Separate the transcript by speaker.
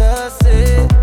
Speaker 1: você